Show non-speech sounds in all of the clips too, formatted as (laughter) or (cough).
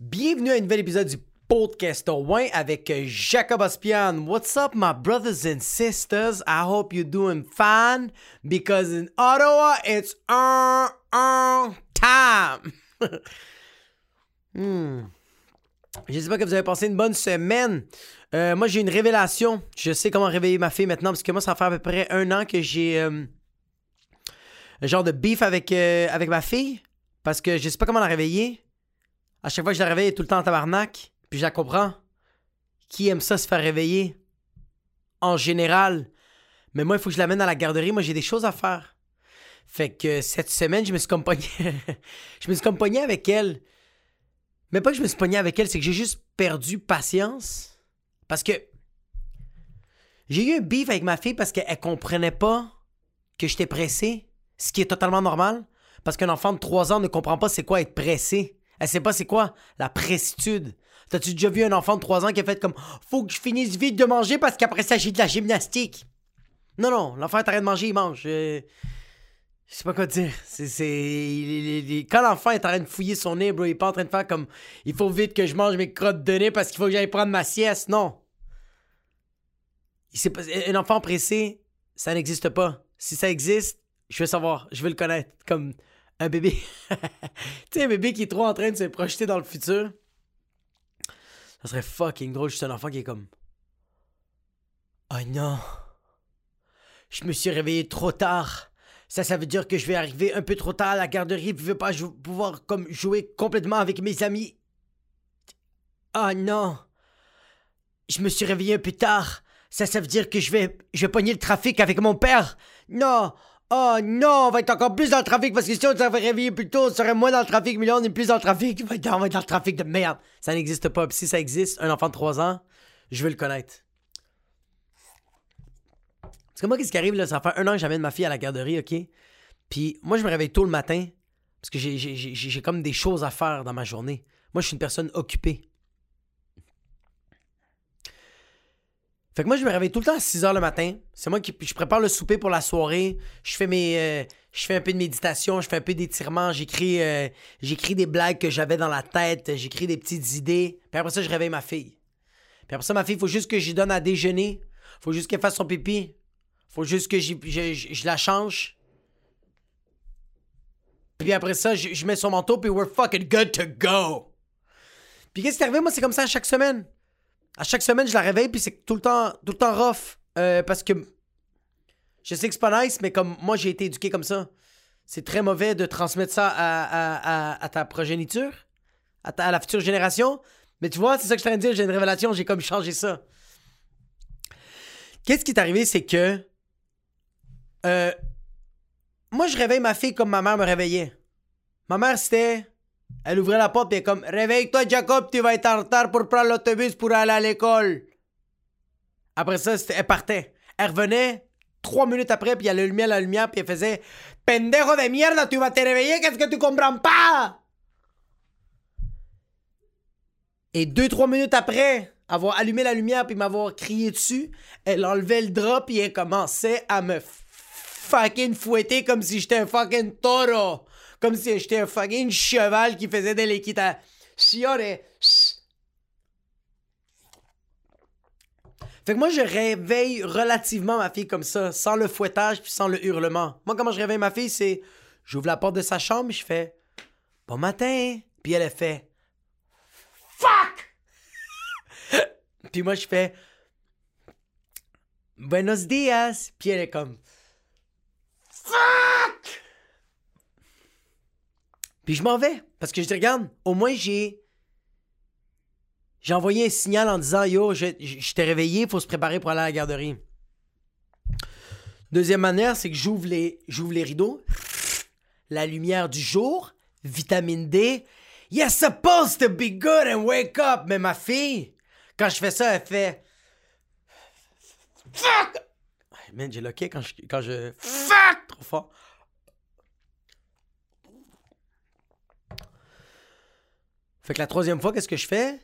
Bienvenue à un nouvel épisode du podcast au avec Jacob Aspian. What's up, my brothers and sisters? I hope you're doing fine because in Ottawa it's un un time. (laughs) hmm. J'espère que vous avez passé une bonne semaine. Euh, moi, j'ai une révélation. Je sais comment réveiller ma fille maintenant parce que moi, ça fait à peu près un an que j'ai euh, un genre de beef avec, euh, avec ma fille parce que je sais pas comment la réveiller. À chaque fois que je la réveille, tout le temps en tabarnak. Puis je la comprends. Qui aime ça se faire réveiller? En général. Mais moi, il faut que je l'amène à la garderie. Moi, j'ai des choses à faire. Fait que cette semaine, je me suis comme pogné... (laughs) je me suis comme pogné avec elle. Mais pas que je me suis pogné avec elle, c'est que j'ai juste perdu patience. Parce que j'ai eu un beef avec ma fille parce qu'elle comprenait pas que j'étais pressé. Ce qui est totalement normal. Parce qu'un enfant de 3 ans ne comprend pas c'est quoi être pressé. Elle sait pas c'est quoi la pressitude. T'as-tu déjà vu un enfant de 3 ans qui a fait comme Faut que je finisse vite de manger parce qu'après ça j'ai de la gymnastique? Non, non, l'enfant est en de manger, il mange. Euh, Je sais pas quoi dire. C'est, Quand l'enfant est en train de fouiller son nez, bro, il est pas en train de faire comme Il faut vite que je mange mes crottes de nez parce qu'il faut que j'aille prendre ma sieste. Non. Il pas... Un enfant pressé, ça n'existe pas. Si ça existe, je veux savoir, je veux le connaître. Comme un bébé. (laughs) tu sais, un bébé qui est trop en train de se projeter dans le futur. Ça serait fucking drôle, juste un enfant qui est comme. Oh non. Je me suis réveillé trop tard. Ça, ça veut dire que je vais arriver un peu trop tard à la garderie puis je vais pas pouvoir comme jouer complètement avec mes amis. Oh non. Je me suis réveillé un peu tard. Ça, ça veut dire que je vais, je vais pogner le trafic avec mon père. Non. Oh non, on va être encore plus dans le trafic parce que si on s'avait réveillé plus tôt, on serait moins dans le trafic, mais là on est plus dans le trafic. On va être dans, le trafic de merde. Ça n'existe pas. Si ça existe, un enfant de 3 ans, je veux le connaître. Parce que moi, qu'est-ce qui arrive là? Ça fait un an que j'amène ma fille à la garderie, ok? Puis moi, je me réveille tôt le matin parce que j'ai comme des choses à faire dans ma journée. Moi, je suis une personne occupée. Fait que moi, je me réveille tout le temps à 6 h le matin. C'est moi qui je prépare le souper pour la soirée. Je fais mes. euh, je fais un peu de méditation, je fais un peu d'étirement, j'écris euh, j'écris des blagues que j'avais dans la tête, j'écris des petites idées. Puis après ça, je réveille ma fille. Puis après ça, ma fille, il faut juste que j'y donne à déjeuner. faut juste qu'elle fasse son pipi. faut juste que je, la change. Puis après ça, je, mets son manteau, puis we're fucking good to go. Puis qu'est-ce qui est arrivé? Moi, c'est comme ça chaque semaine. À chaque semaine, je la réveille, puis c'est tout le temps, tout le temps rough. Euh, parce que je sais que c'est pas nice, mais comme moi, j'ai été éduqué comme ça. C'est très mauvais de transmettre ça à, ta progéniture, à la future génération. Mais tu vois, c'est ça que je suis en train de dire, j'ai une révélation, j'ai comme changé ça. Qu'est-ce qui est arrivé, c'est que. euh, moi, je réveille ma fille comme ma mère me réveillait. Ma mère, c'était. Elle ouvrait la porte et comme Réveille-toi, Jacob, tu vas être en retard pour prendre l'autobus pour aller à l'école. Après ça, elle partait. Elle revenait trois minutes après, puis elle allumait la lumière, puis elle faisait Pendejo de mierda, tu vas te réveiller, qu'est-ce que tu comprends pas? Et deux, trois minutes après avoir allumé la lumière puis m'avoir crié dessus, elle enlevait le drap puis elle commençait à me fucking fouetter comme si j'étais un fucking taureau. Comme si j'étais un fucking cheval qui faisait de l'équitation. Fait que moi, je réveille relativement ma fille comme ça, sans le fouettage puis sans le hurlement. Moi, comment je réveille ma fille, c'est j'ouvre la porte de sa chambre, je fais bon matin, puis elle, elle fait fuck. (laughs) puis moi, je fais buenos dias, puis elle est comme fuck. Puis je m'en vais parce que je dis regarde, au moins j'ai j'ai envoyé un signal en disant Yo, je, t'ai réveillé, faut se préparer pour aller à la garderie. Deuxième manière, c'est que j'ouvre les, rideaux, la lumière du jour, vitamine D. You're supposed to be good and wake up. Mais ma fille, quand je fais ça, elle fait Fuck! Man, j'ai loqué quand je, quand je. Fuck! Trop fort. Fait que la troisième fois, qu'est-ce que je fais?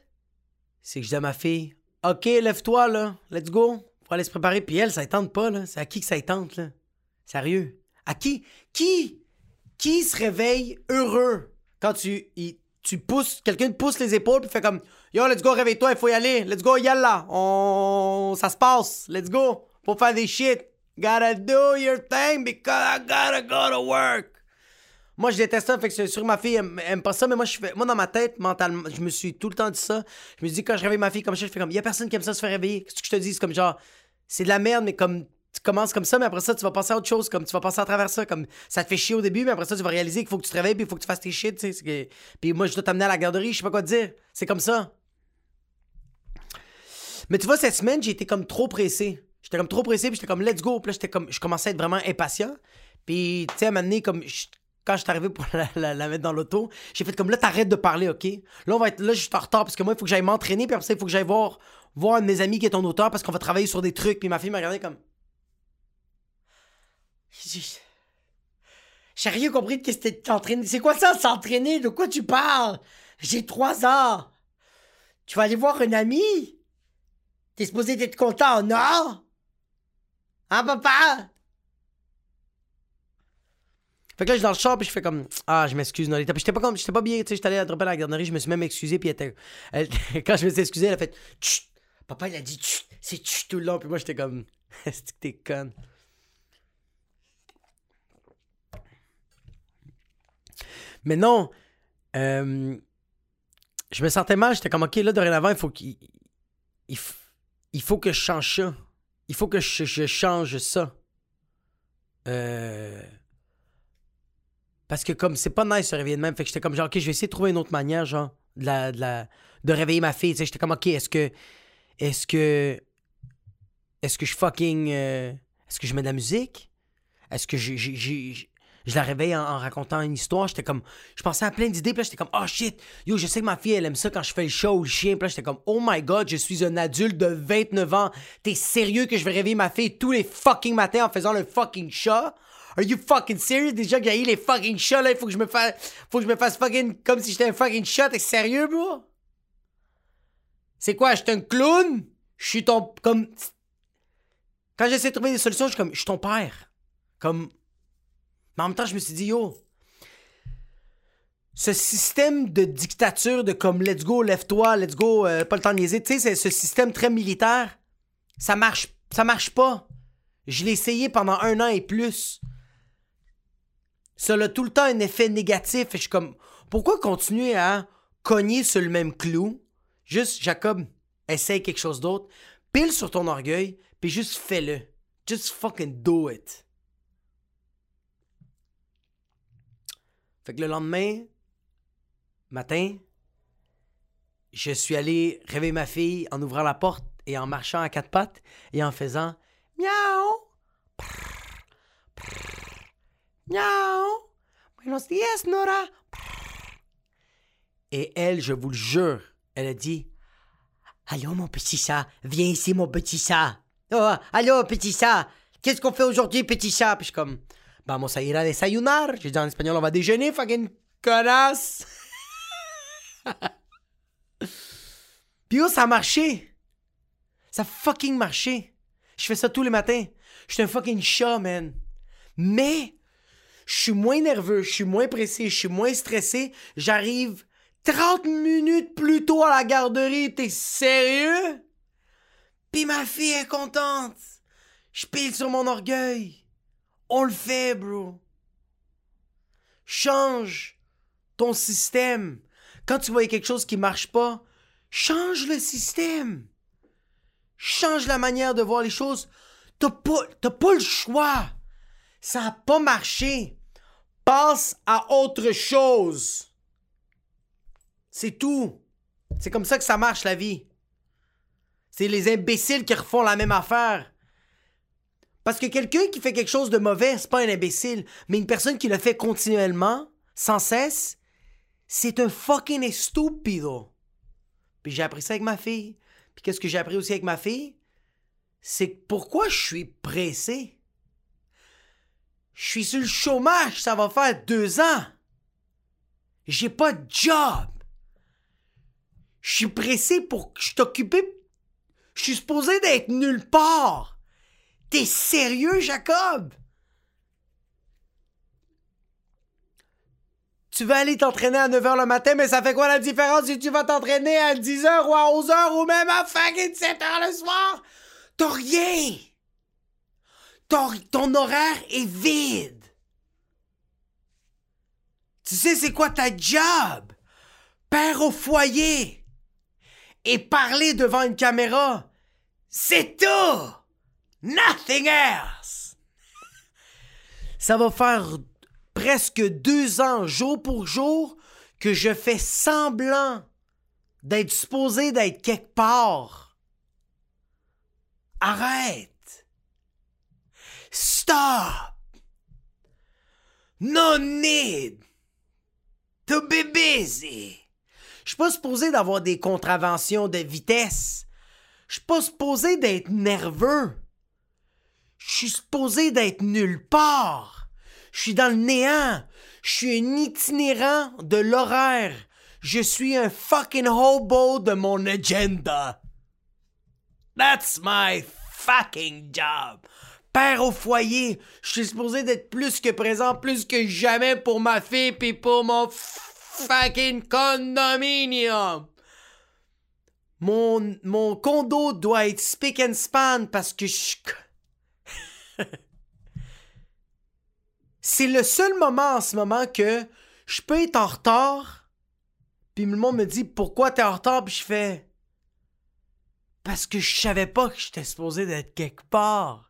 C'est que je dis à ma fille, OK, lève-toi, là, let's go. Faut aller se préparer. Puis elle, ça tente pas, là. C'est à qui que ça tente, là? Sérieux? À qui? Qui? Qui se réveille heureux quand tu tu pousses, quelqu'un te pousse les épaules, puis fait comme Yo, let's go, réveille-toi, il faut y aller. Let's go, yalla. On... Ça se passe. Let's go. Faut faire des shit. Gotta do your thing because I gotta go to work. Moi, je déteste ça. Fait que sur ma fille, elle, aime pas ça. Mais moi, je fais, moi, dans ma tête, mentalement, je me suis tout le temps dit ça. Je me dis, quand je réveille ma fille comme ça, je fais comme, il y a personne qui aime ça se faire réveiller. Qu'est-ce que je te dis? C'est comme genre, c'est de la merde, mais comme, tu commences comme ça, mais après ça, tu vas passer à autre chose. Comme, tu vas passer à travers ça. Comme, ça te fait chier au début, mais après ça, tu vas réaliser qu'il faut que tu te réveilles, puis il faut que tu fasses tes shit, tu sais. Puis moi, je dois t'amener à la garderie, je sais pas quoi te dire. C'est comme ça. Mais tu vois, cette semaine, j'ai été comme trop pressé. J'étais comme trop pressé, puis j'étais comme let's go. Puis là, j'étais comme, je commençais à être vraiment impatient. Puis, tu sais, à un comme, quand je suis arrivé pour (laughs) la, mettre dans l'auto, j'ai fait comme là, t'arrêtes de parler, OK? Là, on va être, là, je suis en retard parce que moi, il faut que j'aille m'entraîner, puis après ça, il faut que j'aille voir, voir un de mes amis qui est ton auteur parce qu'on va travailler sur des trucs. Puis ma fille m'a regardé comme. J'ai rien compris de qu'est-ce que t'es entraîné. C'est quoi ça, s'entraîner? De quoi tu parles? J'ai trois ans. Tu vas aller voir un ami? T'es supposé être content, non? Hein, papa? Fait que là, je suis dans le shop, puis je fais comme Ah, je m'excuse, Nolita. Puis j'étais pas comme, j'étais pas bien, tu sais, j'étais allé dropper à la garderie, je me suis même excusé, puis elle était. (laughs) quand je me suis excusé, elle a fait Chut! Papa, il a dit Chut! C'est chut tout le long, puis moi, j'étais comme (laughs) Est-ce que t'es conne? Mais non, euh, je me sentais mal, j'étais comme Ok, là, dorénavant, il faut qu'il. Il, il faut que je change ça. Il faut que je, change ça. Euh... Parce que comme c'est pas nice de se réveiller de même, fait que j'étais comme genre ok je vais essayer de trouver une autre manière genre de de, de réveiller ma fille. J'étais comme ok est-ce que est-ce que est-ce que je fucking euh, est-ce que je mets de la musique? Est-ce que j'ai je la réveille en, racontant une histoire? J'étais comme, je pensais à plein d'idées, puis j'étais comme, oh shit, yo, je sais que ma fille, elle aime ça quand je fais le show ou le chien. Puis j'étais comme, oh my god, je suis un adulte de 29 ans. T'es sérieux que je vais réveiller ma fille tous les fucking matins en faisant le fucking chat? Are you fucking serious? Déjà a eu les fucking chats, là, il faut que je me fasse, faut que je me fasse fucking comme si j'étais un fucking chat. T'es sérieux, bro? C'est quoi, j'étais un clown? Je suis ton, comme, quand j'essaie de trouver des solutions, je suis comme, je suis ton père. Comme, mais en même temps, je me suis dit, yo, ce système de dictature de comme let's go, lève-toi, let's go, euh, pas le temps de niaiser, tu sais, ce système très militaire, ça marche, ça marche pas. Je l'ai essayé pendant un an et plus. Ça a tout le temps un effet négatif. Et je suis comme, pourquoi continuer à cogner sur le même clou? Juste, Jacob, essaye quelque chose d'autre. Pile sur ton orgueil, puis juste fais-le. Just fucking do it. Fait que le lendemain, matin, je suis allé réveiller ma fille en ouvrant la porte et en marchant à quatre pattes et en faisant miaou, miaou, buenos días, Nora. Et elle, je vous le jure, elle a dit Allô, mon petit chat, viens ici, mon petit chat. Oh, petit chat, qu'est-ce qu'on fait aujourd'hui, petit chat? Puis je suis comme Vamos a ir a desayunar. Je dis en espagnol, on va déjeuner, fucking connasse. (laughs) Puis oh, ça a marché? Ça a fucking marché. Je fais ça tous les matins. Je suis un fucking chat, man. Mais, je suis moins nerveux, je suis moins pressé, je suis moins stressé. J'arrive 30 minutes plus tôt à la garderie. T'es sérieux? Puis ma fille est contente. Je pile sur mon orgueil. On le fait, bro. Change ton système. Quand tu vois quelque chose qui marche pas, change le système. Change la manière de voir les choses. T'as pas, pas le choix. Ça n'a pas marché. Passe à autre chose. C'est tout. C'est comme ça que ça marche la vie. C'est les imbéciles qui refont la même affaire. Parce que quelqu'un qui fait quelque chose de mauvais, c'est pas un imbécile, mais une personne qui le fait continuellement, sans cesse, c'est un fucking stupido. Puis j'ai appris ça avec ma fille. Puis qu'est-ce que j'ai appris aussi avec ma fille? C'est pourquoi je suis pressé? Je suis sur le chômage, ça va faire deux ans. J'ai pas de job. Je suis pressé pour que je t'occupe. Je suis supposé d'être nulle part. T'es sérieux, Jacob? Tu vas aller t'entraîner à 9h le matin, mais ça fait quoi la différence si tu vas t'entraîner à 10h ou à 11h ou même à fucking 7h le soir? T'as rien! Ton horaire est vide. Tu sais c'est quoi ta job? Père au foyer. Et parler devant une caméra. C'est tout! Nothing else! (laughs) Ça va faire presque deux ans, jour pour jour, que je fais semblant d'être supposé d'être quelque part. Arrête! Stop! No need to be busy. Je suis pas supposé d'avoir des contraventions de vitesse. Je suis pas supposé d'être nerveux. Je suis supposé d'être nulle part. Je suis dans le néant. Je suis un itinérant de l'horaire. Je suis un fucking hobo de mon agenda. That's my fucking job. Père au foyer, je suis supposé d'être plus que présent, plus que jamais pour ma fille pis pour mon fucking condominium. Mon, mon condo doit être spick and span parce que je... (laughs) C'est le seul moment en ce moment que je peux être en retard, puis le monde me dit pourquoi t'es en retard, puis je fais parce que je savais pas que j'étais supposé d'être quelque part.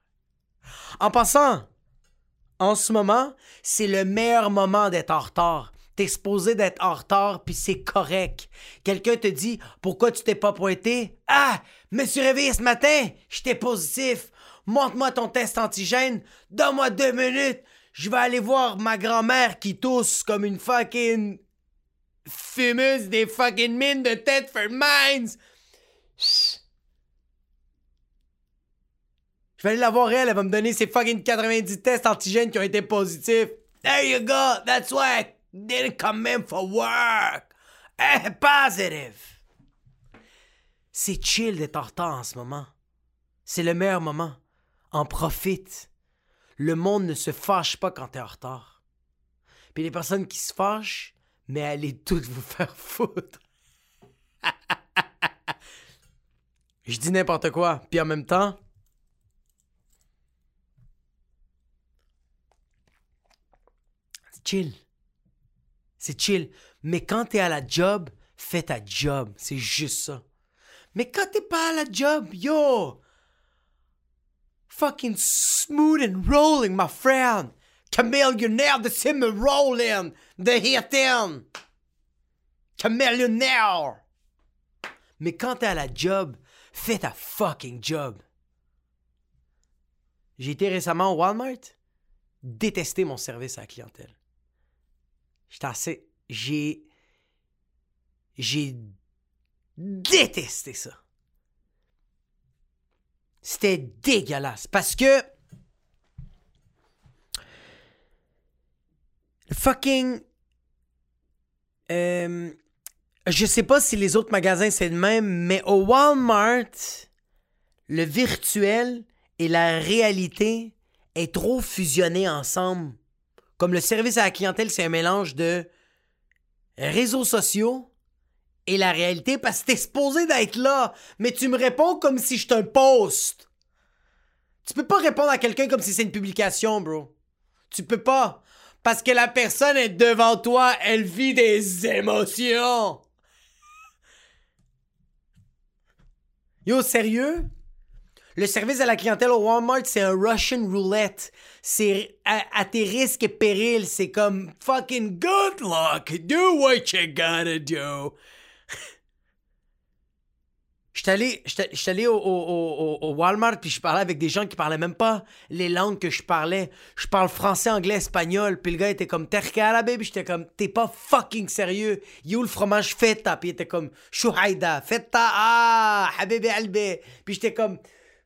En passant, en ce moment, c'est le meilleur moment d'être en retard. T'es supposé d'être en retard, puis c'est correct. Quelqu'un te dit pourquoi tu t'es pas pointé. Ah, me suis réveillé ce matin, j'étais positif. Montre-moi ton test antigène, donne-moi deux minutes. Je vais aller voir ma grand-mère qui tousse comme une fucking fumeuse des fucking mines de Thetford Mines. Je vais aller la voir elle, elle va me donner ses fucking 90 tests antigènes qui ont été positifs. There you go, that's why didn't come in for work. Eh, positive. C'est chill d'être en retard en ce moment. C'est le meilleur moment. En profite. Le monde ne se fâche pas quand t'es en retard. Puis les personnes qui se fâchent, mais allez toutes vous faire foutre. (laughs) Je dis n'importe quoi, puis en même temps, chill. C'est chill. Mais quand t'es à la job, fais ta job. C'est juste ça. Mais quand t'es pas à la job, yo! Fucking smooth and rolling, my friend! Chameleonaire de sim rolling! De hitten! Chameleonaire! Mais quand t'es à la job, fais ta fucking job. J'ai été récemment au Walmart, détesté mon service à la clientèle. J'étais assez. J'ai. J'ai détesté ça. C'était dégueulasse parce que. Fucking. Euh, je sais pas si les autres magasins c'est le même, mais au Walmart, le virtuel et la réalité est trop fusionné ensemble comme le service à la clientèle, c'est un mélange de réseaux sociaux et la réalité parce que t'es supposé d'être là, mais tu me réponds comme si je te poste. Tu peux pas répondre à quelqu'un comme si c'est une publication, bro. Tu peux pas. Parce que la personne est devant toi, elle vit des émotions. Yo, sérieux? Le service à la clientèle au Walmart, c'est un Russian roulette. C'est à, tes risques et périls. C'est comme fucking good luck. Do what you gotta do. (laughs) J'étais allé, au, Walmart puis je parlais avec des gens qui parlaient même pas les langues que je parlais. Je parle français, anglais, espagnol. Puis le gars était comme Terka baby. J'étais comme t'es pas fucking sérieux. You le fromage feta. Puis il était comme Chouhaïda. Feta. Ah, habibi albi. Puis j'étais comme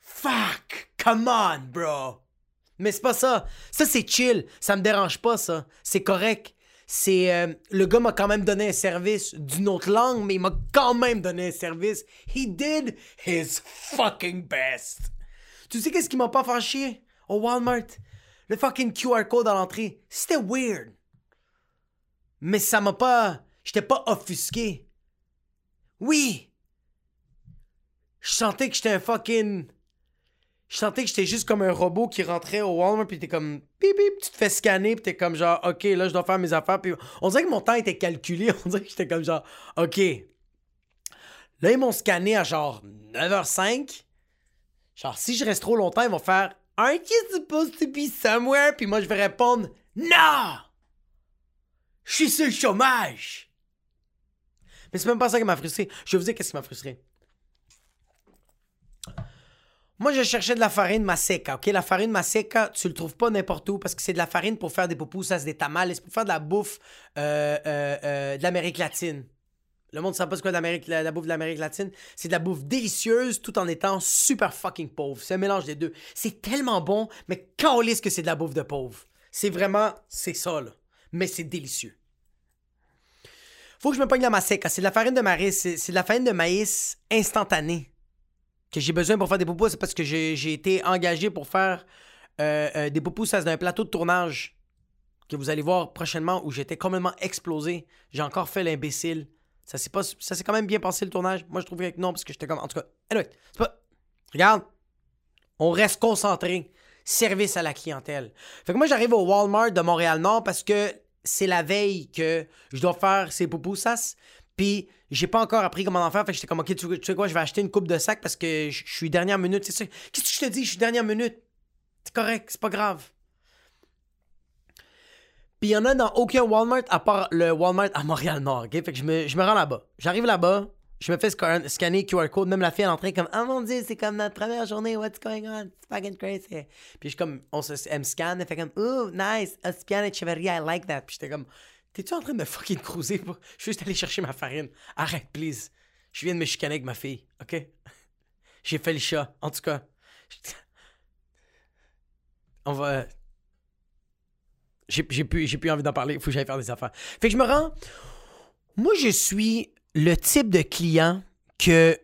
Fuck! Come on, bro! Mais c'est pas ça. Ça, c'est chill. Ça me dérange pas, ça. C'est correct. C'est. Euh, le gars m'a quand même donné un service d'une autre langue, mais il m'a quand même donné un service. He did his fucking best. Tu sais qu'est-ce qui m'a pas fait chier? Au Walmart. Le fucking QR code à l'entrée. C'était weird. Mais ça m'a pas. J'étais pas offusqué. Oui! Je sentais que j'étais un fucking. Je sentais que j'étais juste comme un robot qui rentrait au Walmart, puis t'es comme. Bip, bip, tu te fais scanner, puis t'es comme genre, ok, là, je dois faire mes affaires. Puis on dirait que mon temps était calculé. (laughs) On dirait que j'étais comme genre, ok. Là, ils m'ont scanné à genre 9h05. Genre, si je reste trop longtemps, ils vont faire Aren't you supposed to be somewhere? Puis moi, je vais répondre Non! Je suis sur le chômage! Mais c'est même pas ça qui m'a frustré. Je vais vous dire qu'est-ce qui m'a frustré. Moi, je cherchais de la farine maseca, OK? La farine maseca, tu le trouves pas n'importe où parce que c'est de la farine pour faire des c'est des tamales, c'est pour faire de la bouffe euh, euh, euh, de l'Amérique latine. Le monde ne sait pas ce qu'est la, la, bouffe de l'Amérique latine. C'est de la bouffe délicieuse tout en étant super fucking pauvre. C'est un mélange des deux. C'est tellement bon, mais calisse que c'est de la bouffe de pauvre. C'est vraiment, c'est ça, là. Mais c'est délicieux. Faut que je me pogne la maseca. C'est de la farine de maïs. C'est de la farine de maïs instantanée que j'ai besoin pour faire des poupous, c'est parce que j'ai été engagé pour faire euh, euh, des poupous dans un plateau de tournage que vous allez voir prochainement où j'étais complètement explosé. J'ai encore fait l'imbécile. Ça s'est pas ça s'est quand même bien passé le tournage. Moi je trouvais que non parce que j'étais comme en tout cas. Anyway, c'est pas Regarde. On reste concentré. Service à la clientèle. Fait que moi j'arrive au Walmart de Montréal Nord parce que c'est la veille que je dois faire ces poupoussas. Puis j'ai pas encore appris comment en faire. Fait que j'étais comme, OK, tu, sais quoi, je vais acheter une coupe de sac parce que je suis dernière minute. Qu'est-ce que je te dis? Je suis dernière minute? C'est correct, c'est pas grave. Puis il y en a dans aucun Walmart à part le Walmart à Montréal-Nord. OK? Fait que je me, je me rends là-bas. J'arrive là-bas. Je me fais scanner QR code. Même la fille à l'entrée, comme, oh mon dieu, c'est comme notre première journée. What's going on? It's fucking crazy. Puis je comme, on se, elle me scanne. Elle fait comme, oh, nice. A scan Chevalier, I like that. Puis j'étais comme, T'es-tu en train de fucking cruiser? Je suis (laughs) juste allé chercher ma farine? Arrête, please. Je viens de me chicaner avec ma fille, OK? (laughs) J'ai fait le chat, en tout cas. (laughs) On va. J'ai plus, plus envie d'en parler. Faut que j'aille faire des affaires. Fait que je me rends. Moi, je suis le type de client que.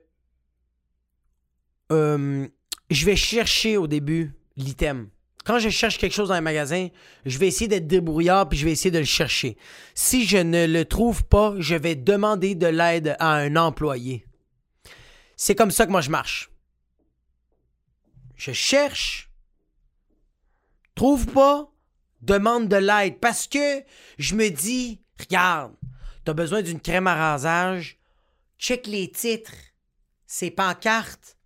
Euh, je vais chercher au début l'item quand je cherche quelque chose dans un magasin, je vais essayer d'être débrouillard puis je vais essayer de le chercher. Si je ne le trouve pas, je vais demander de l'aide à un employé. C'est comme ça que moi je marche. Je cherche, trouve pas, demande de l'aide parce que je me dis, regarde, tu as besoin d'une crème à rasage, check les titres, c'est pancartes,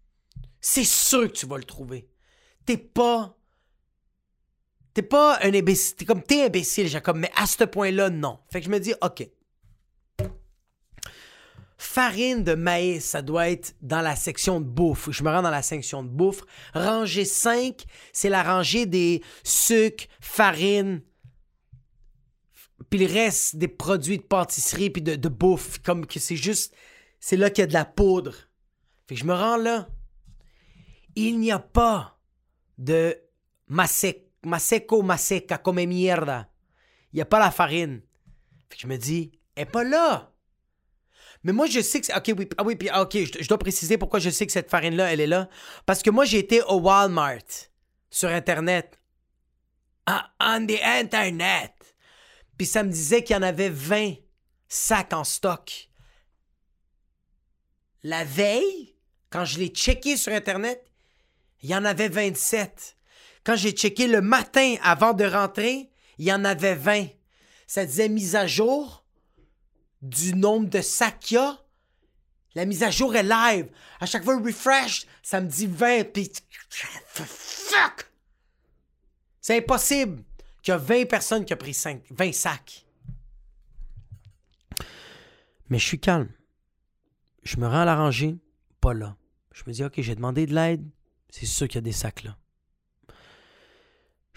c'est sûr que tu vas le trouver. T'es pas T'es pas un imbécile. T'es comme, t'es imbécile, Jacob, mais à ce point-là, non. Fait que je me dis, OK. Farine de maïs, ça doit être dans la section de bouffe. Je me rends dans la section de bouffe. Rangée 5, c'est la rangée des sucres, farine, puis le reste des produits de pâtisserie puis de, bouffe. Comme que c'est juste, c'est là qu'il y a de la poudre. Fait que je me rends là. Il n'y a pas de masek Maseco Maseca, comme mierda. Il n'y a pas la farine. Je me dis, elle n'est pas là. Mais moi, je sais que. Ok, oui, ah oui, puis, ah, ok, je, dois préciser pourquoi je sais que cette farine-là, elle est là. Parce que moi, j'ai été au Walmart sur Internet. Ah, on the Internet. Puis ça me disait qu'il y en avait 20 sacs en stock. La veille, quand je l'ai checké sur Internet, il y en avait 27. Quand j'ai checké le matin avant de rentrer, il y en avait 20. Ça disait mise à jour du nombre de sacs qu'il y a. La mise à jour est live. À chaque fois, refresh, ça me dit 20. Puis. Fuck! C'est impossible qu'il y a 20 personnes qui ont pris 5, 20 sacs. Mais je suis calme. Je me rends à la rangée, pas là. Je me dis, OK, j'ai demandé de l'aide. C'est sûr qu'il y a des sacs là.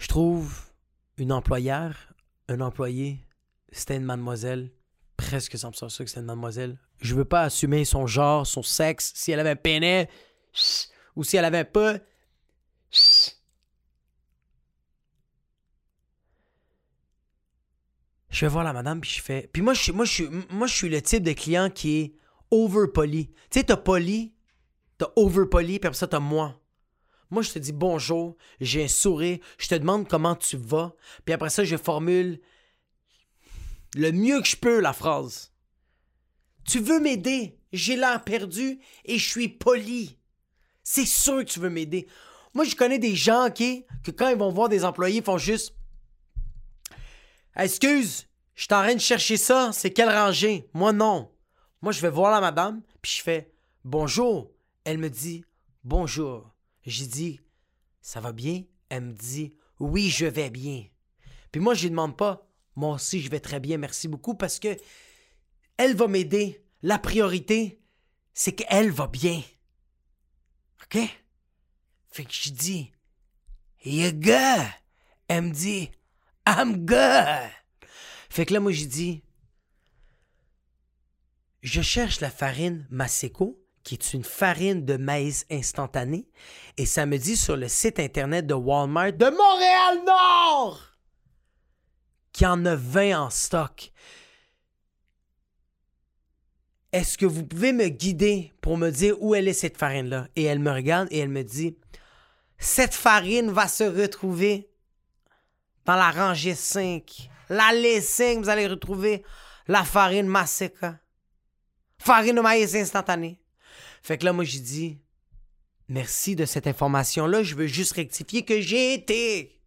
Je trouve une employeur, un employé, c'était une mademoiselle, presque 100% sûr que c'était une mademoiselle. Je veux pas assumer son genre, son sexe, si elle avait un pénis, ou si elle avait pas. Je vais voir la madame, puis je fais. Puis moi, je moi, je suis, moi, je suis le type de client qui est over poli. Tu sais, t'as poli, t'as over poli, puis après ça, t'as moi. Moi, je te dis bonjour, j'ai un sourire, je te demande comment tu vas, puis après ça, je formule le mieux que je peux la phrase. Tu veux m'aider, j'ai l'air perdu et je suis poli. C'est sûr que tu veux m'aider. Moi, je connais des gens, OK, que quand ils vont voir des employés, font juste Excuse, je suis en train de chercher ça, c'est quelle rangée? Moi, non. Moi, je vais voir la madame, puis je fais Bonjour. Elle me dit Bonjour. J'ai dit Ça va bien? Elle me dit Oui, je vais bien. Puis moi, je lui demande pas Moi aussi, je vais très bien, merci beaucoup, parce que elle va m'aider. La priorité, c'est qu'elle va bien. OK? Fait que je dis You good? Elle me dit I'm good. Fait que là, moi, j'ai dit, je cherche la farine Masseco, qui est une farine de maïs instantané, et ça me dit sur le site internet de Walmart de Montréal-Nord qu'il y en a 20 en stock. Est-ce que vous pouvez me guider pour me dire où elle est cette farine-là? Et elle me regarde et elle me dit, cette farine va se retrouver dans la rangée 5. L'allée 5, vous allez retrouver la farine Maseca. Farine de maïs instantanée. Fait que là, moi, j'ai dit, merci de cette information-là. Je veux juste rectifier que j'ai été.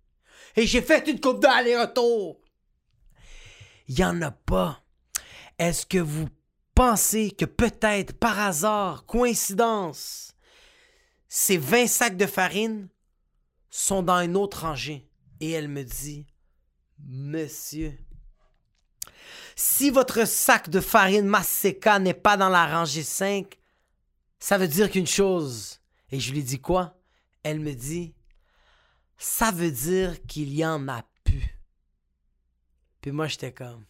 Et j'ai fait une coupe d'aller-retour. Il n'y en a pas. Est-ce que vous pensez que peut-être par hasard, coïncidence, ces 20 sacs de farine sont dans une autre rangée? Et elle me dit, Monsieur, si votre sac de farine Masseca n'est pas dans la rangée 5, ça veut dire qu'une chose. Et je lui dis quoi? Elle me dit, ça veut dire qu'il y en a plus. Puis moi, j'étais comme.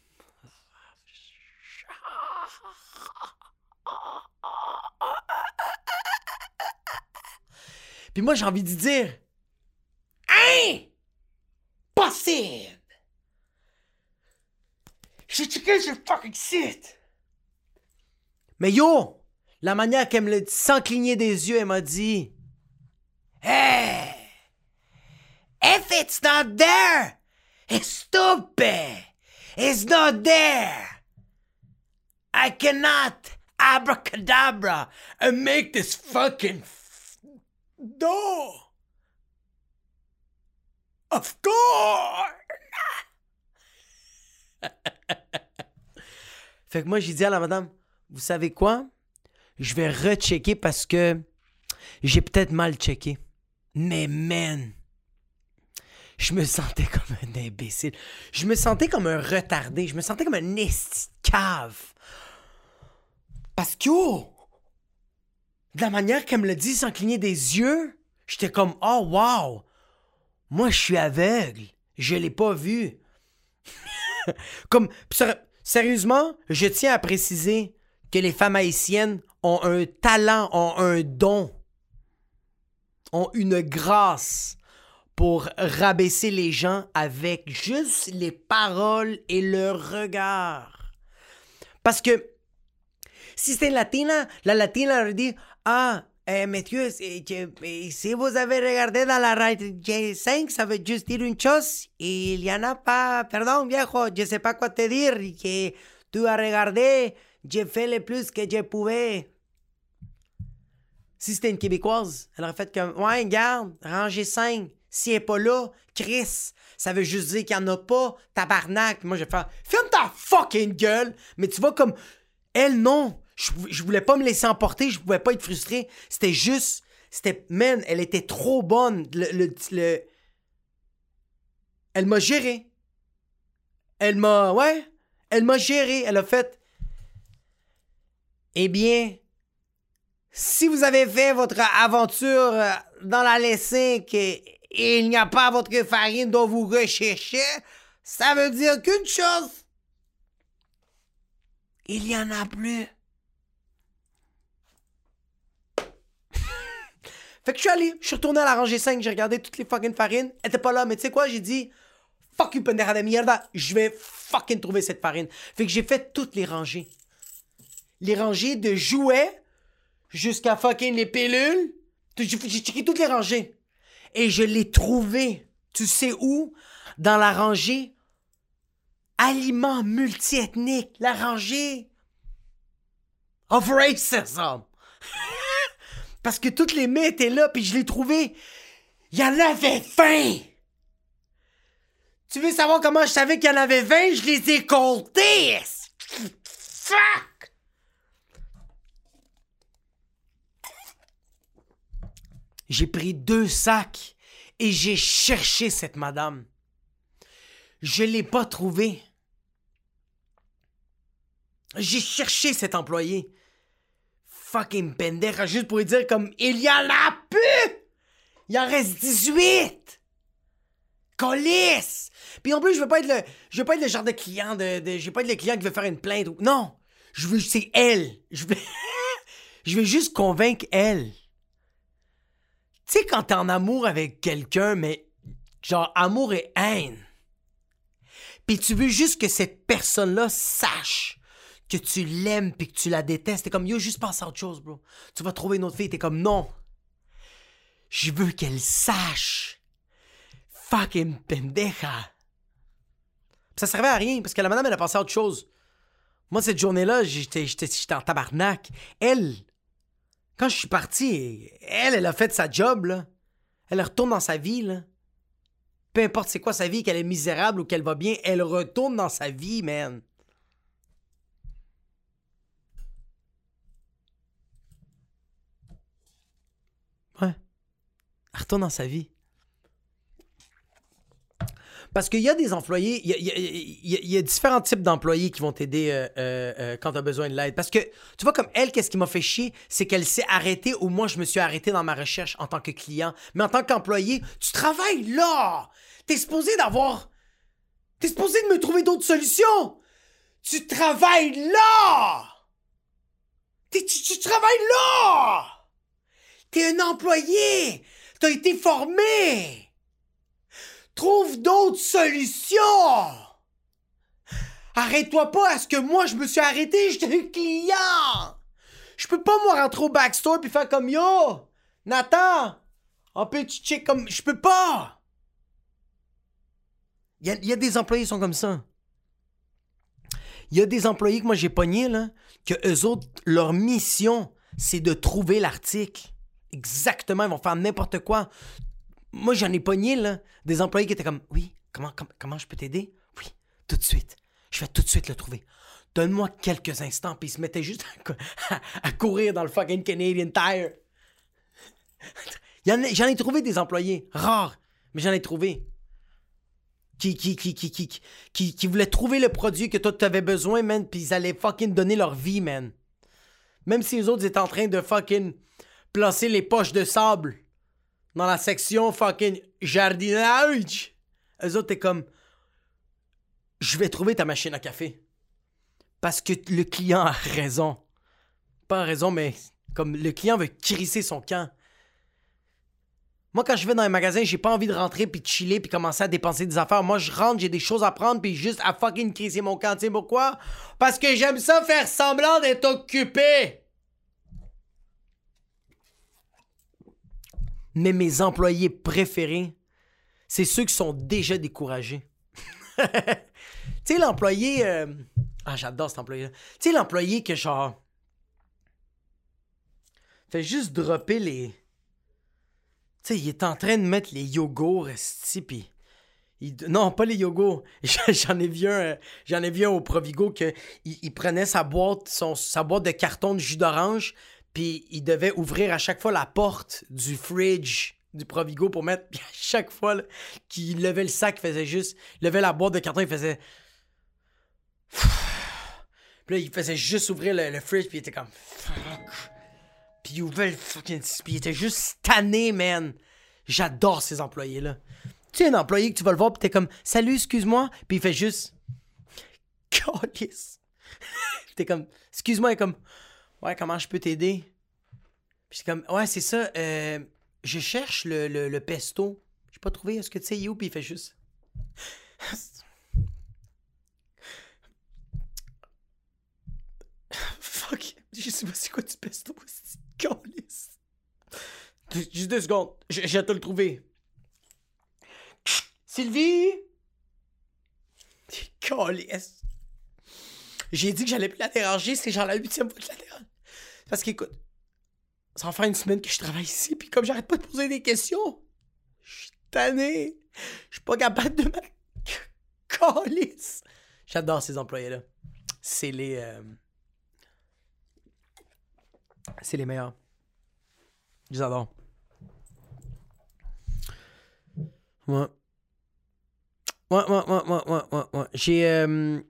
Puis moi, j'ai envie de dire, hein? Possible! J'ai checké sur fucking site! Mais yo! La manière qu'elle me l'a dit, sans cligner des yeux, elle m'a dit Hey! If it's not there, it's stupid! It's not there! I cannot abracadabra and make this fucking door! Of course! (laughs) fait que moi, j'ai dit à la madame, vous savez quoi? Je vais rechecker parce que j'ai peut-être mal checké. Mais man, je me sentais comme un imbécile. Je me sentais comme un retardé. Je me sentais comme un esticave. Parce que, oh, de la manière qu'elle me l'a dit sans cligner des yeux, j'étais comme, oh wow, moi, je suis aveugle. Je l'ai pas vu. (laughs) Comme, sérieusement, je tiens à préciser que les femmes haïtiennes ont un talent, ont un don, ont une grâce pour rabaisser les gens avec juste les paroles et le regard. Parce que si c'est latina, la latina leur dit Ah, eh, monsieur, si vous avez regardé dans la rangée 5, ça veut juste dire une chose. Il n'y en a pas. Pardon, viejo, je ne sais pas quoi te dire. Que tu as regardé, j'ai fait le plus que je pouvais. Si c'était une Québécoise, elle aurait fait comme Ouais, garde, rangée 5. Si elle n'est pas là, Chris, ça veut juste dire qu'il n'y en a pas, tabarnak. Moi, je vais faire Ferme ta fucking gueule. Mais tu vois, comme elle, non. Je, voulais pas me laisser emporter, je pouvais pas être frustré. C'était juste. C'était. Man, elle était trop bonne. Le, le, Elle m'a géré. Elle m'a. Ouais. Elle m'a géré. Elle a fait. Eh bien, si vous avez fait votre aventure euh, dans la Lessing et, il n'y a pas votre farine dont vous recherchez, ça veut dire qu'une chose. Il y en a plus. (laughs) Fait que je suis allé, je suis retourné à la rangée 5, j'ai regardé toutes les fucking farines. Elle était pas là, mais tu sais quoi, j'ai dit, fuck you, pendeja de mierda, je vais fucking trouver cette farine. Fait que j'ai fait toutes les rangées. Les rangées de jouets jusqu'à fucking les pilules. J'ai checké toutes les rangées. Et je l'ai trouvé. Tu sais où? Dans la rangée Aliments multiethniques, la rangée of racism. (laughs) Parce que toutes les mets étaient là, puis je l'ai trouvé. Il y en avait 20! Tu veux savoir comment je savais qu'il y en avait 20? Je les ai comptés! Fuck! J'ai pris deux sacs et j'ai cherché cette madame. Je l'ai pas trouvée. J'ai cherché cet employé. Fucking pendeja, juste pour lui dire comme il y en a plus! Il en reste 18! Colisse! Puis en plus, je veux pas être le, je veux pas être le genre de client de, pas être le client qui veut faire une plainte ou, non! Je veux, c'est elle! Je veux, (laughs) je veux juste convaincre elle. Tu sais, quand t'es en amour avec quelqu'un, mais genre amour et haine. Puis tu veux juste que cette personne-là sache que tu l'aimes puis que tu la détestes. T'es comme, yo, juste pense à autre chose, bro. Tu vas trouver une autre fille. T'es comme, non. Je veux qu'elle sache. Fucking pendeja. ça servait à rien parce que la madame, elle a pensé à autre chose. Moi, cette journée-là, j'étais, en tabarnak. Elle, quand je suis parti, elle, elle a fait sa job, là. Elle retourne dans sa vie, là. Peu importe c'est quoi sa vie, qu'elle est misérable ou qu'elle va bien, elle retourne dans sa vie, man. Ouais. Elle retourne dans sa vie. Parce qu'il y a des employés, il y a, différents types d'employés qui vont t'aider euh, euh, euh, quand tu as besoin de l'aide. Parce que, tu vois, comme elle, qu'est-ce qui m'a fait chier, c'est qu'elle s'est arrêtée ou moi, je me suis arrêté dans ma recherche en tant que client. Mais en tant qu'employé, tu travailles là! T'es supposé d'avoir... T'es supposé de me trouver d'autres solutions! Tu travailles là! tu, tu travailles là! T'es un employé! T'as été formé! Trouve d'autres solutions! Arrête-toi pas à ce que moi je me suis arrêté, (laughs) j'étais un client! Je peux pas moi rentrer au backstore puis faire comme yo! Nathan! Un petit check comme. Je peux pas! Il y, a, des employés qui sont comme ça. Il y a des employés que moi j'ai pognés, là, que eux autres, leur mission, c'est de trouver l'article. Exactement, ils vont faire n'importe quoi moi, j'en ai pogné, là, des employés qui étaient comme Oui, comment, comment, je peux t'aider? Oui, tout de suite. Je vais tout de suite le trouver. Donne-moi quelques instants, puis ils se mettaient juste (laughs) à, courir dans le fucking Canadian Tire. J'en ai trouvé des employés, rares, mais j'en ai trouvé. Qui, qui, qui, qui, qui, qui, qui voulaient trouver le produit que toi tu avais besoin, man, puis ils allaient fucking donner leur vie, man. Même si les autres étaient en train de fucking placer les poches de sable dans la section fucking jardinage. Eux autres, t'es comme, je vais trouver ta machine à café. Parce que le client a raison. Pas raison, mais comme le client veut crisser son camp. Moi, quand je vais dans un magasin, j'ai pas envie de rentrer puis de chiller puis commencer à dépenser des affaires. Moi, je rentre, j'ai des choses à prendre puis juste à fucking crisser mon camp. Tu sais pourquoi? Parce que j'aime ça faire semblant d'être occupé. Mais mes employés préférés, c'est ceux qui sont déjà découragés. (laughs) tu sais, l'employé. Euh, ah, j'adore cet employé-là. Tu sais, l'employé que genre. fait juste dropper les. Tu sais, il est en train de mettre les yogos, pis. Non, pas les yogos. (laughs) J'en ai vu un, ai vu au Provigo que il, prenait sa boîte, son, sa boîte de carton de jus d'orange, puis il devait ouvrir à chaque fois la porte du fridge du Provigo pour mettre. Puis à chaque fois qu'il levait le sac, il faisait juste. Il levait la boîte de carton, il faisait. Puis là, il faisait juste ouvrir le, fridge, puis il était comme. Fuck. Puis il ouvrait le fucking. Puis il était juste tanné, man. J'adore ces employés-là. Tu sais, un employé que tu vas le voir, puis t'es comme. Salut, excuse-moi. Puis il fait juste. (laughs) Calice. t'es comme. Excuse-moi, il est comme. Ouais, comment je peux t'aider? Puis c'est comme, ouais, c'est ça. Euh, je cherche le, le, pesto. J'ai pas trouvé. Est-ce que tu sais où? Puis il fait juste. (laughs) Fuck. Je sais pas c'est quoi du pesto. Juste deux secondes. Je, je te le trouver. Sylvie? Calice. J'ai dit que j'allais plus la déranger, c'est genre la huitième fois que la dérange. Parce qu'écoute, ça va faire une semaine que je travaille ici, puis comme j'arrête pas de poser des questions, je suis tanné. Je suis pas capable de me. (laughs) Calice. J'adore ces employés-là. C'est les. euh, C'est les meilleurs. Je les adore. Ouais. Ouais, ouais, ouais, ouais, ouais, ouais, ouais. J'ai. euh,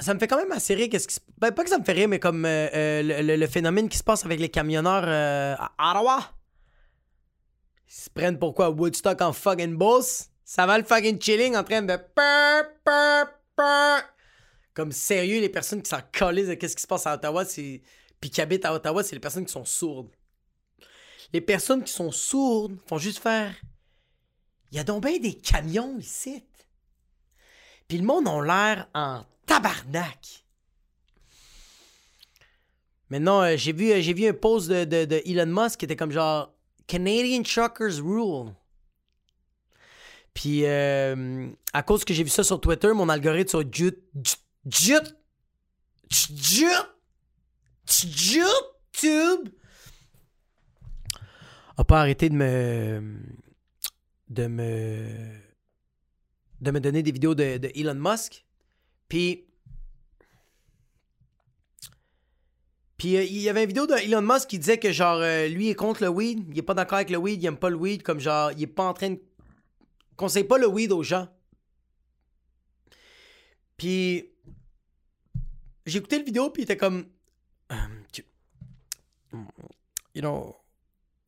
Ça me fait quand même assez rire. Qu'est-ce qui se- Ben, pas que ça me fait rire, mais comme euh, euh, le, le- phénomène qui se passe avec les camionneurs euh, à Ottawa. Ils se prennent pourquoi Woodstock en fucking boss. Ça va le fucking chilling en train de. Comme sérieux, les personnes qui s'en collent de qu'est-ce qui se passe à Ottawa, c'est. Puis qui habitent à Ottawa, c'est les personnes qui sont sourdes. Les personnes qui sont sourdes font juste faire. Il y a donc bien des camions ici. Puis le monde a l'air en tabarnak. Maintenant, euh, j'ai vu, euh, vu un post de, Elon Musk qui était comme genre Canadian Truckers Rule. Puis euh, à cause que j'ai vu ça sur Twitter, mon algorithme sur YouTube a pas arrêté de me de me de me donner des vidéos de Elon Musk. Puis euh, il y avait une vidéo de Elon Musk qui disait que genre euh, lui est contre le weed, il est pas d'accord avec le weed, il aime pas le weed. Comme genre il est pas en train de conseille pas le weed aux gens. Puis j'ai écouté le vidéo puis il était comme Um, you know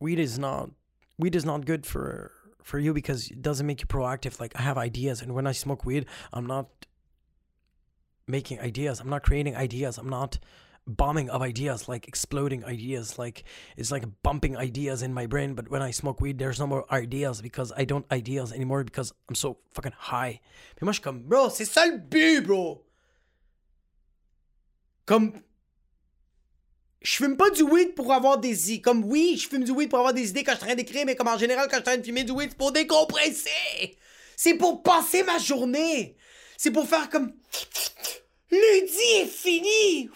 weed is not weed is not good for for you because it doesn't make you proactive. Like i have ideas and when i smoke weed i'm not making ideas i'm not creating ideas i'm not bombing of ideas like exploding ideas like it's like bumping ideas in my brain but when i smoke weed there's no more ideas because i don't ideas anymore because i'm so fucking high puis moi je suis comme bro c'est ça le but bro comme je fume pas du weed pour avoir des idées. Comme oui, je fume du weed pour avoir des idées quand je suis en train d'écrire, mais comme en général, quand je suis en train de fumer du weed, c'est pour décompresser. C'est pour passer ma journée. C'est pour faire comme. Lundi est fini.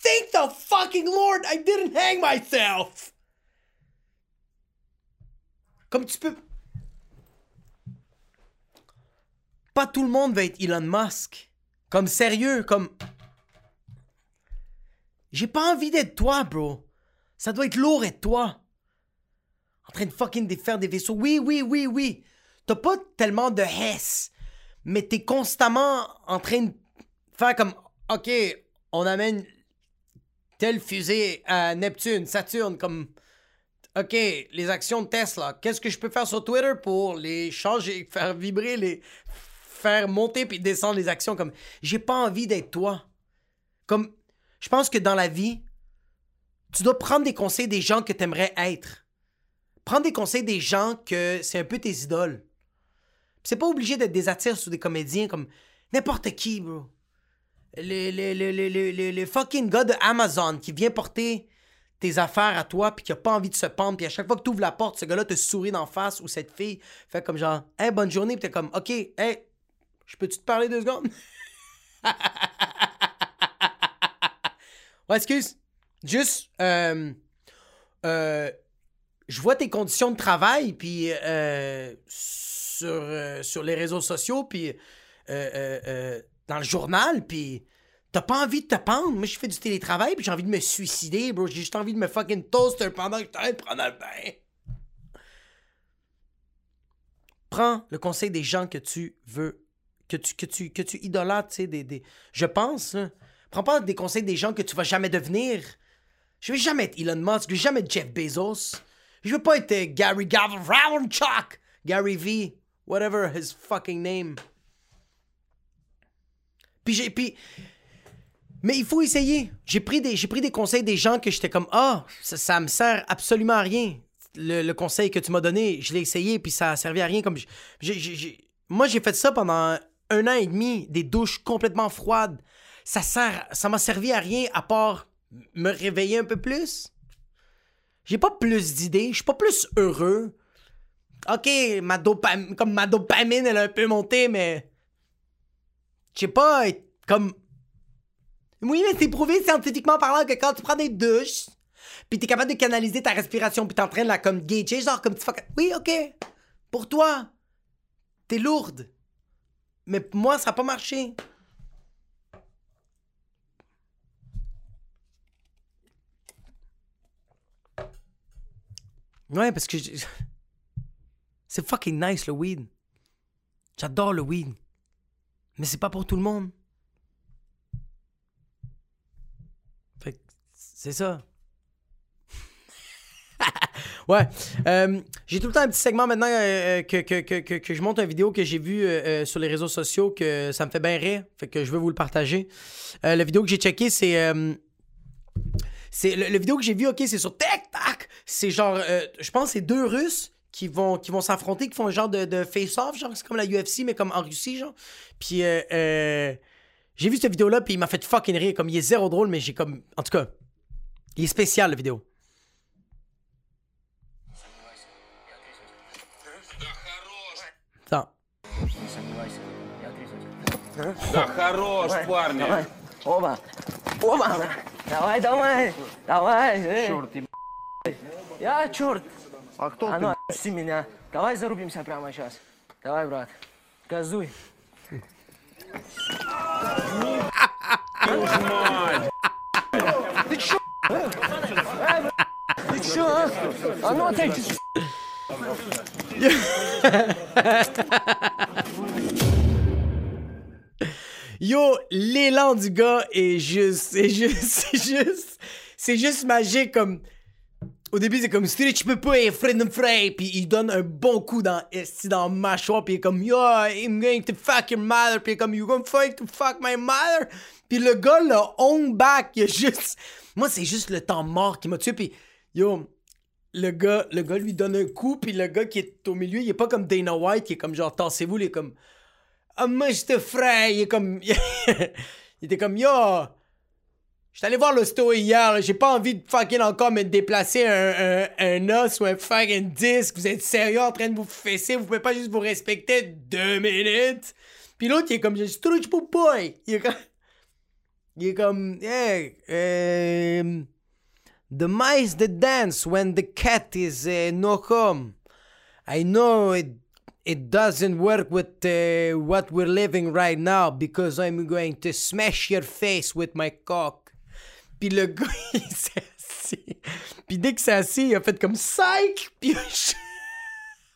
Thank the fucking Lord I didn't hang myself. Comme tu peux. Pas tout le monde va être Elon Musk. Comme sérieux, comme. J'ai pas envie d'être toi, bro. Ça doit être lourd être toi. En train de fucking défaire des vaisseaux. Oui, oui, oui, oui. T'as pas tellement de hess. Mais t'es constamment en train de faire comme OK, on amène telle fusée à Neptune, Saturne, comme OK, les actions de Tesla. Qu'est-ce que je peux faire sur Twitter pour les changer, (laughs) faire vibrer, les faire monter puis descendre les actions? Comme j'ai pas envie d'être toi. Comme je pense que dans la vie, tu dois prendre des conseils des gens que tu aimerais être. Prendre des conseils des gens que c'est un peu tes idoles. C'est pas obligé d'être des artistes ou des comédiens comme n'importe qui, bro. Le, le, le, le, le, le- le fucking gars de Amazon qui vient porter tes affaires à toi puis qui a pas envie de se pendre puis à chaque fois que tu ouvres la porte, ce gars-là te sourit d'en face ou cette fille fait comme genre Hey, bonne journée, puis t'es comme OK, hey, je peux-tu te parler deux secondes? (laughs) Ouais, excuse. Juste, euh, euh, je vois tes conditions de travail, puis euh, sur, sur les réseaux sociaux, puis dans le journal, puis t'as pas envie de te pendre. Moi, je fais du télétravail, puis j'ai envie de me suicider, bro. J'ai juste envie de me fucking toaster pendant que je train de prendre un bain. Prends le conseil des gens que tu veux, que tu, que tu, que tu idolâtres, sais, des. Je pense, là. Prends pas des conseils des gens que tu vas jamais devenir. Je vais jamais être Elon Musk, je vais jamais être Jeff Bezos. Je veux pas être euh, Gary Vaynerchuk, Gary V, whatever his fucking name. Mais il faut essayer. J'ai pris des conseils des gens que j'étais comme ah, ça, me sert absolument à rien. Le, conseil que tu m'as donné, je l'ai essayé puis ça a servi à rien comme moi j'ai fait ça pendant un an et demi, des douches complètement froides. Ça sert ça m'a servi à rien à part me réveiller un peu plus. J'ai pas plus d'idées, je suis pas plus heureux. OK, comme ma dopamine, elle a un peu monté, mais je sais pas, comme. Oui, mais c'est prouvé scientifiquement parlant que quand tu prends des douches, puis t'es capable de canaliser ta respiration, puis t'es en train de la comme gager, genre comme tu fuck. Oui, ok. Pour toi, t'es lourde. Mais moi, ça a pas marché. Ouais, parce que (laughs) c'est fucking nice le weed. J'adore le weed. Mais c'est pas pour tout le monde. Fait que c'est ça. (laughs) ouais. Euh, j'ai tout le temps un petit segment maintenant euh, que, que, que, que, je monte une vidéo que j'ai vue euh, sur les réseaux sociaux que ça me fait bien rire. Fait que je veux vous le partager. la vidéo que j'ai checkée, c'est. c'est le, vidéo que j'ai vu, ok, c'est sur TikTok. C'est genre, je pense, c'est deux Russes qui vont, qui vont s'affronter, qui font un genre de, face-off, genre c'est comme la UFC, mais comme en Russie, genre. Puis euh, euh, j'ai vu cette vidéo-là, puis il m'a fait fucking rire. Comme il est zéro drôle, mais j'ai comme. En tout cas, il est spécial, la vidéo. Attends. Да хорош, парни. Оба. Оба. Давай, давай. Давай. Черт, Я черт. А кто А ты? ну, отпусти меня. Давай зарубимся прямо сейчас. Давай, брат. Газуй. Ты чё? Ты чё, а? А ну отойди. Yo, l'élan du gars est juste, c'est juste, c'est juste, c'est juste magique comme. au début, c'est comme tu peux pas Freedom Frey, puis il donne un bon coup dans, dans le puis il est comme Yo, I'm going to fuck your mother, puis il est comme You going to fuck my mother, puis le gars le on back, il est juste. Moi, c'est juste le temps mort qui m'a tué, puis yo, le gars, le gars lui donne un coup, puis le gars qui est au milieu, il est pas comme Dana White, qui est comme genre tassez-vous, il est comme Ah, moi je te il est comme. (laughs) il était comme Yo, J'étais allé voir l'hosto hier, j'ai pas envie de fucking encore me déplacer un, un, un, os ou un fucking disque. Vous êtes sérieux en train de vous fesser, vous pouvez pas juste vous respecter deux minutes? Puis l'autre, il est comme, je suis boy. Il est comme, il est comme, hey, um, the mice that dance when the cat is uh, no home. I know it, it doesn't work with uh, what we're living right now because I'm going to smash your face with my cock. Puis le gars, (laughs) il s'est assis. Puis dès que s'est assis, il a fait comme psych. Puis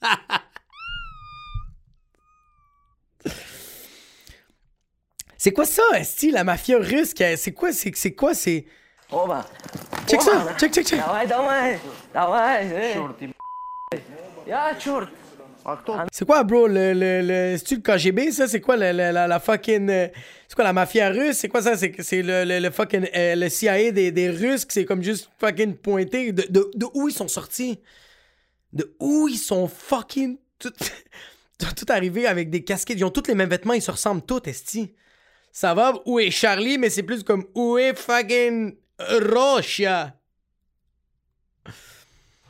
(laughs) C'est quoi ça, Esti, la mafia russe? C'est quoi, c'est, c'est quoi, c'est. Check ça! Check, check, check! C'est quoi, bro? Le, le, le... C'est-tu le KGB, ça? C'est quoi la, la, la fucking. Euh, c'est quoi la mafia russe? C'est quoi ça? C'est, le, le, fucking. Euh, le CIA des, des Russes qui c'est comme juste fucking pointé. De, de, de, où ils sont sortis? De où ils sont fucking. Tout, (laughs) tout arrivé avec des casquettes? Ils ont tous les mêmes vêtements, ils se ressemblent tous, Esti. Ça va? Où est Charlie? Mais c'est plus comme où est fucking Rocha?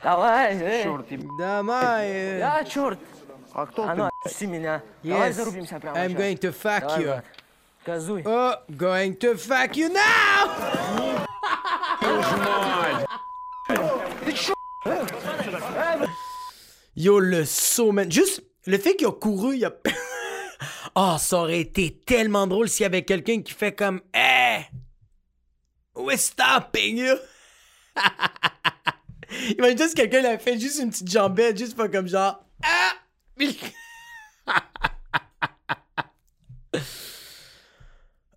Давай. Damai. Я черт. А кто А ты? ну отпусти меня. Давай Yes. зарубимся прямо I'm сейчас. going to fuck Давай, you. брат. Газуй. Oh, going to fuck you now! Yo, le saut, man. Juste le fait qu'il a couru, il a. (laughs) oh, ça aurait été tellement drôle s'il y avait quelqu'un qui fait comme Hey! We're stopping you! Imagine juste quelqu'un il a fait juste une petite jambette, juste pas comme genre Ah! (laughs)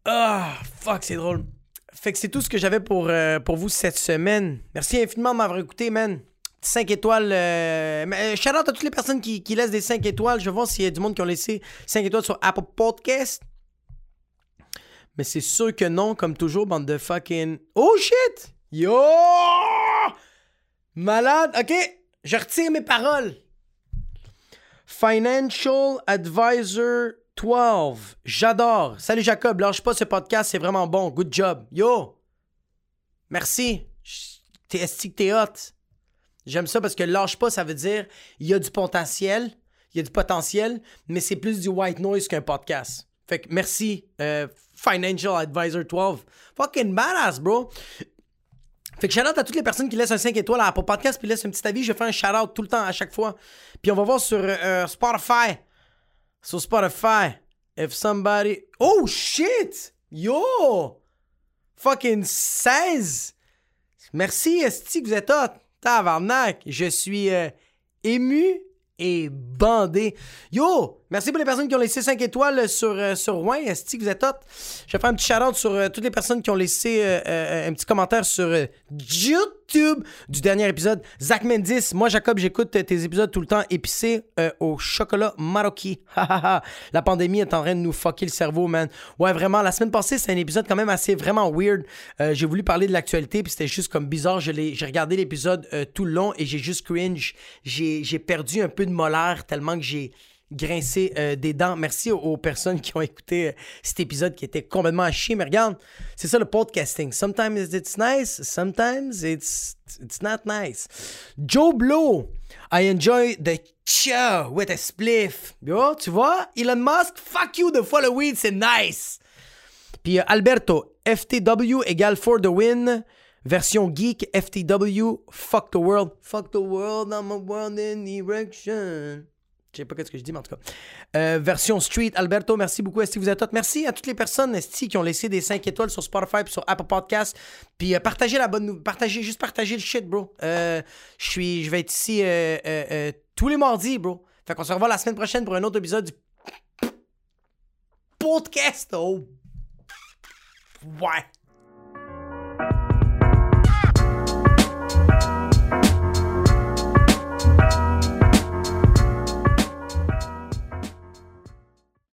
Ah, fuck, c'est drôle. Fait que c'est tout ce que j'avais pour, euh, pour vous cette semaine. Merci infiniment de m'avoir écouté, man. 5 étoiles. Euh... euh, shout out à toutes les personnes qui, qui laissent des 5 étoiles. Je voir s'il y a du monde qui ont laissé 5 étoiles sur Apple Podcast. Mais c'est sûr que non, comme toujours, bande de fucking. Oh shit! Yo! Malade. Ok, je retire mes paroles. Financial Advisor 12. J'adore. Salut Jacob, lâche pas ce podcast, c'est vraiment bon. Good job. Yo! Merci. T'es esti que t'es hot. J'aime ça parce que lâche pas, ça veut dire il y a du potentiel, il y a du potentiel, mais c'est plus du white noise qu'un podcast. Fait que merci, euh, Financial Advisor 12. Fucking badass, bro. Fait que shout out à toutes les personnes qui laissent un 5 étoiles à Apple Podcast puis laissent un petit avis. Je fais un shout out tout le temps à chaque fois. Puis on va voir sur euh, Spotify. Sur Spotify. If somebody. Oh shit! Yo! Fucking 16! Merci, Esti, que vous êtes hot. Je suis euh, ému et bandé. Yo! Merci pour les personnes qui ont laissé 5 étoiles sur, euh, sur Wayne. Esti, vous êtes hot. Je vais faire un petit shout-out sur euh, toutes les personnes qui ont laissé euh, euh, un petit commentaire sur YouTube du dernier épisode. Zach Mendis, moi, Jacob, j'écoute tes épisodes tout le temps épicés au chocolat Maroki. (laughs) la pandémie est en train de nous fucker le cerveau, man. Ouais, vraiment, la semaine passée, c'est un épisode quand même assez vraiment weird. J'ai voulu parler de l'actualité, puis c'était juste comme bizarre. J'ai regardé l'épisode tout le long et j'ai juste cringe. J'ai j'ai perdu un peu de molaire tellement que j'ai grincer euh, des dents. Merci aux, personnes qui ont écouté euh, cet épisode qui était complètement à chier. Mais regarde, c'est ça le podcasting. Sometimes it's nice, sometimes it's, it's not nice. Joe Blow, I enjoy the show with a spliff. Yo, tu vois, Elon Musk, fuck you fois le weed, c'est nice. Puis euh, Alberto, FTW égale for the win. Version geek, FTW, fuck the world. Fuck the world, I'm a world in erection. Je sais pas ce que je dis, mais en tout cas. Euh, version Street, Alberto, merci beaucoup. Que vous êtes hot? Merci à toutes les personnes esti, qui ont laissé des 5 étoiles sur Spotify et sur Apple Podcast. Puis euh, partagez la bonne nouvelle. Partagez, juste partagez le shit, bro. Euh, je je vais être ici tous les mardis, bro. Fait qu'on se revoit la semaine prochaine pour un autre épisode du podcast. Oh. Ouais.